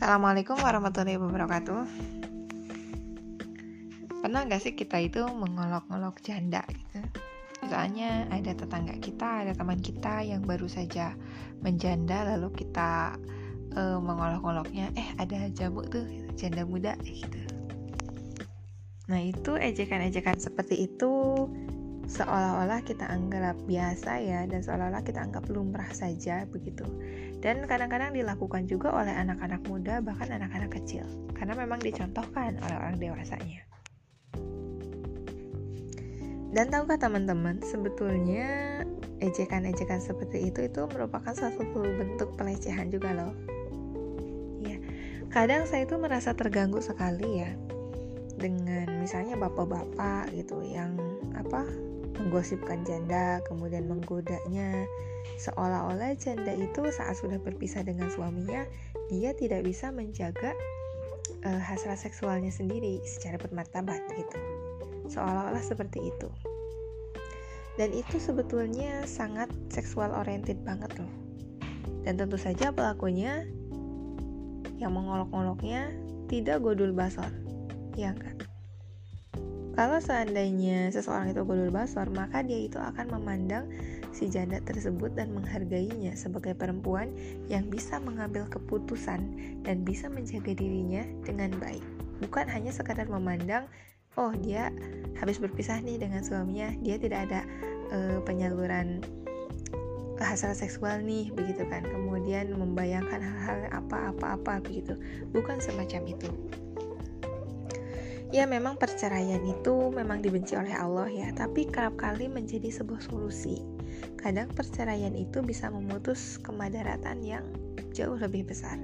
Assalamualaikum warahmatullahi wabarakatuh. Pernah gak sih kita itu mengolok-olok janda gitu? Misalnya ada tetangga kita, ada teman kita yang baru saja menjanda lalu kita uh, mengolok-oloknya, eh ada jamu tuh janda muda gitu. Nah itu ejekan-ejekan seperti itu seolah-olah kita anggap biasa ya dan seolah-olah kita anggap lumrah saja begitu. Dan kadang-kadang dilakukan juga oleh anak-anak muda bahkan anak-anak kecil. Karena memang dicontohkan oleh orang dewasanya. Dan tahukah teman-teman sebetulnya ejekan-ejekan seperti itu itu merupakan salah satu bentuk pelecehan juga loh. Ya kadang saya itu merasa terganggu sekali ya dengan misalnya bapak-bapak gitu yang apa menggosipkan janda, kemudian menggodanya, seolah-olah janda itu saat sudah berpisah dengan suaminya, dia tidak bisa menjaga uh, hasrat seksualnya sendiri secara bermartabat gitu. Seolah-olah seperti itu. Dan itu sebetulnya sangat seksual oriented banget loh. Dan tentu saja pelakunya yang mengolok-oloknya tidak godul basor. Ya enggak? Kalau seandainya seseorang itu gulul basor, maka dia itu akan memandang si janda tersebut dan menghargainya sebagai perempuan yang bisa mengambil keputusan dan bisa menjaga dirinya dengan baik. Bukan hanya sekadar memandang, oh dia habis berpisah nih dengan suaminya, dia tidak ada uh, penyaluran hasrat seksual nih begitu kan. Kemudian membayangkan hal-hal apa-apa-apa begitu. Bukan semacam itu Ya memang perceraian itu memang dibenci oleh Allah ya, tapi kerap kali menjadi sebuah solusi. Kadang perceraian itu bisa memutus kemadaratan yang jauh lebih besar.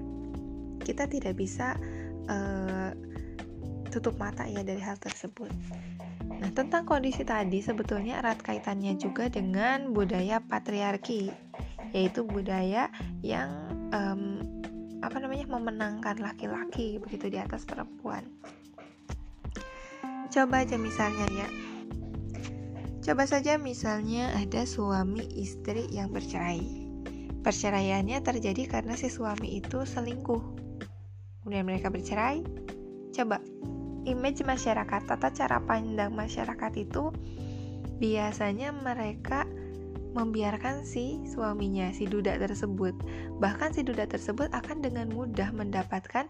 Kita tidak bisa uh, tutup mata ya dari hal tersebut. Nah, tentang kondisi tadi sebetulnya erat kaitannya juga dengan budaya patriarki, yaitu budaya yang um, apa namanya memenangkan laki-laki begitu di atas perempuan. Coba aja misalnya ya. Coba saja misalnya ada suami istri yang bercerai. Perceraiannya terjadi karena si suami itu selingkuh. Kemudian mereka bercerai. Coba image masyarakat, tata cara pandang masyarakat itu biasanya mereka membiarkan si suaminya, si duda tersebut. Bahkan si duda tersebut akan dengan mudah mendapatkan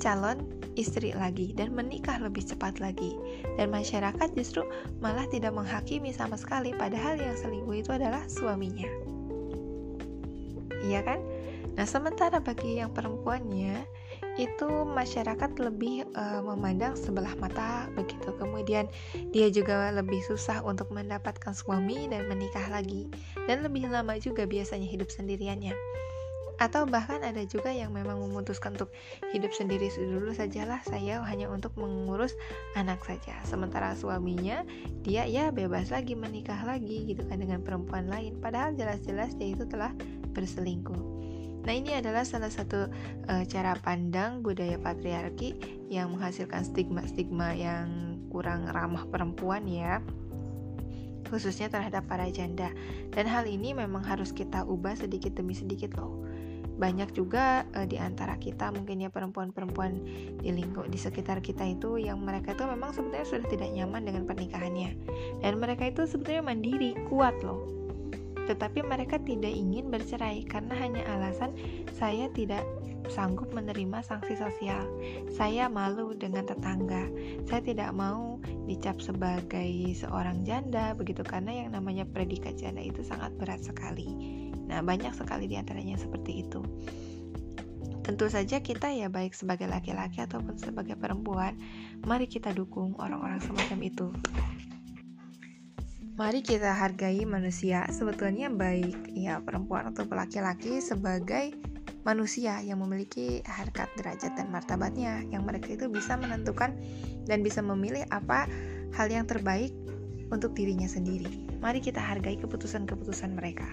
calon istri lagi dan menikah lebih cepat lagi. Dan masyarakat justru malah tidak menghakimi sama sekali padahal yang selingkuh itu adalah suaminya. Iya kan? Nah, sementara bagi yang perempuannya itu masyarakat lebih uh, memandang sebelah mata begitu. Kemudian dia juga lebih susah untuk mendapatkan suami dan menikah lagi dan lebih lama juga biasanya hidup sendiriannya atau bahkan ada juga yang memang memutuskan untuk hidup sendiri dulu sajalah saya hanya untuk mengurus anak saja. Sementara suaminya dia ya bebas lagi menikah lagi gitu kan dengan perempuan lain. Padahal jelas-jelas dia itu telah berselingkuh. Nah ini adalah salah satu uh, cara pandang budaya patriarki yang menghasilkan stigma-stigma yang kurang ramah perempuan ya khususnya terhadap para janda. Dan hal ini memang harus kita ubah sedikit demi sedikit loh. Banyak juga uh, di antara kita mungkin ya perempuan-perempuan di lingkup di sekitar kita itu yang mereka itu memang sebetulnya sudah tidak nyaman dengan pernikahannya. Dan mereka itu sebetulnya mandiri kuat loh. Tetapi mereka tidak ingin bercerai karena hanya alasan saya tidak sanggup menerima sanksi sosial. Saya malu dengan tetangga. Saya tidak mau dicap sebagai seorang janda begitu karena yang namanya predikat janda itu sangat berat sekali. Nah, banyak sekali di antaranya seperti itu. Tentu saja kita ya baik sebagai laki-laki ataupun sebagai perempuan, mari kita dukung orang-orang semacam itu. Mari kita hargai manusia sebetulnya baik ya perempuan atau laki-laki sebagai manusia yang memiliki harkat derajat dan martabatnya yang mereka itu bisa menentukan dan bisa memilih apa hal yang terbaik untuk dirinya sendiri. Mari kita hargai keputusan-keputusan mereka.